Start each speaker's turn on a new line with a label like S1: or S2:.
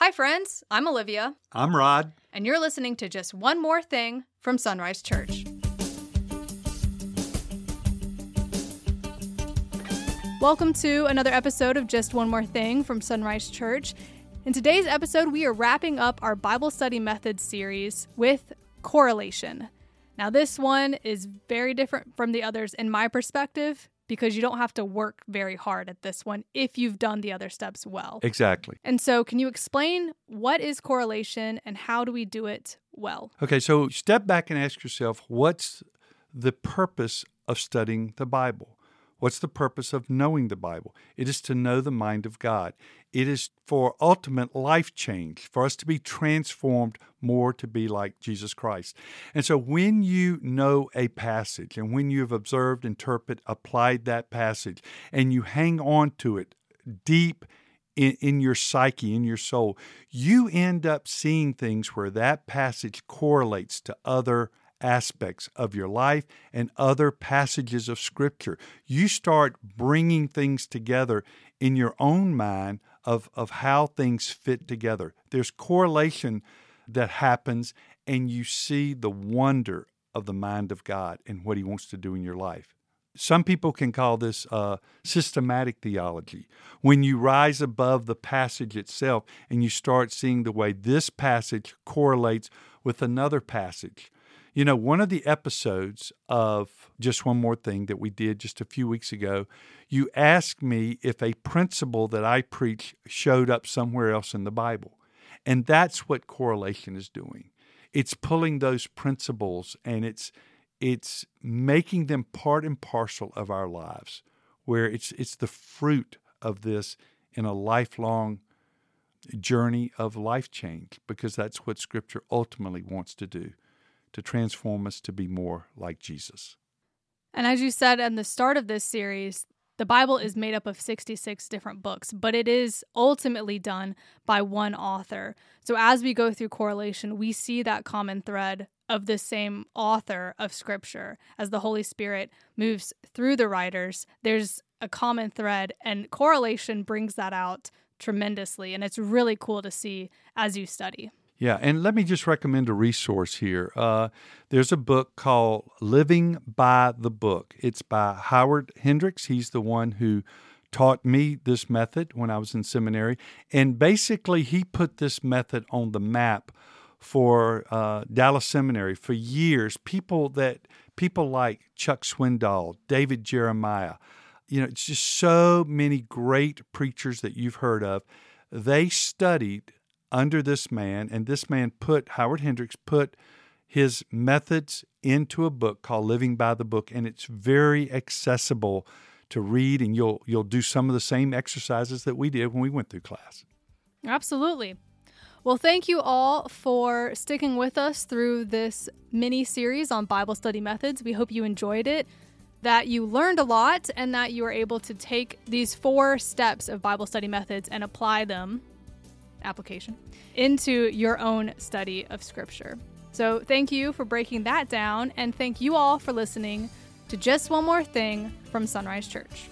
S1: Hi, friends. I'm Olivia.
S2: I'm Rod.
S1: And you're listening to Just One More Thing from Sunrise Church. Welcome to another episode of Just One More Thing from Sunrise Church. In today's episode, we are wrapping up our Bible study methods series with correlation. Now, this one is very different from the others in my perspective because you don't have to work very hard at this one if you've done the other steps well.
S2: Exactly.
S1: And so, can you explain what is correlation and how do we do it well?
S2: Okay, so step back and ask yourself what's the purpose of studying the Bible? What's the purpose of knowing the Bible? It is to know the mind of God. It is for ultimate life change, for us to be transformed more to be like Jesus Christ. And so when you know a passage and when you have observed, interpret, applied that passage, and you hang on to it deep in, in your psyche, in your soul, you end up seeing things where that passage correlates to other aspects of your life and other passages of Scripture. You start bringing things together in your own mind of, of how things fit together. There's correlation that happens, and you see the wonder of the mind of God and what He wants to do in your life. Some people can call this uh, systematic theology. When you rise above the passage itself and you start seeing the way this passage correlates with another passage you know, one of the episodes of Just One More Thing that we did just a few weeks ago, you asked me if a principle that I preach showed up somewhere else in the Bible. And that's what correlation is doing. It's pulling those principles and it's it's making them part and parcel of our lives, where it's it's the fruit of this in a lifelong journey of life change, because that's what Scripture ultimately wants to do to transform us to be more like Jesus.
S1: And as you said in the start of this series, the Bible is made up of 66 different books, but it is ultimately done by one author. So as we go through correlation, we see that common thread of the same author of Scripture. As the Holy Spirit moves through the writers, there's a common thread, and correlation brings that out tremendously. And it's really cool to see as you study.
S2: Yeah, and let me just recommend a resource here. Uh, there's a book called Living by the Book. It's by Howard Hendricks. He's the one who taught me this method when I was in seminary. And basically, he put this method on the map for uh, Dallas Seminary for years. People that people like Chuck Swindoll, David Jeremiah, you know, it's just so many great preachers that you've heard of. They studied under this man, and this man put, Howard Hendricks put his methods into a book called Living by the Book, and it's very accessible to read, and you'll you'll do some of the same exercises that we did when we went through class.
S1: Absolutely. Well, thank you all for sticking with us through this mini series on Bible study methods. We hope you enjoyed it, that you learned a lot, and that you were able to take these four steps of Bible study methods and apply them application into your own study of Scripture. So, thank you for breaking that down, and thank you all for listening to Just One More Thing from Sunrise Church.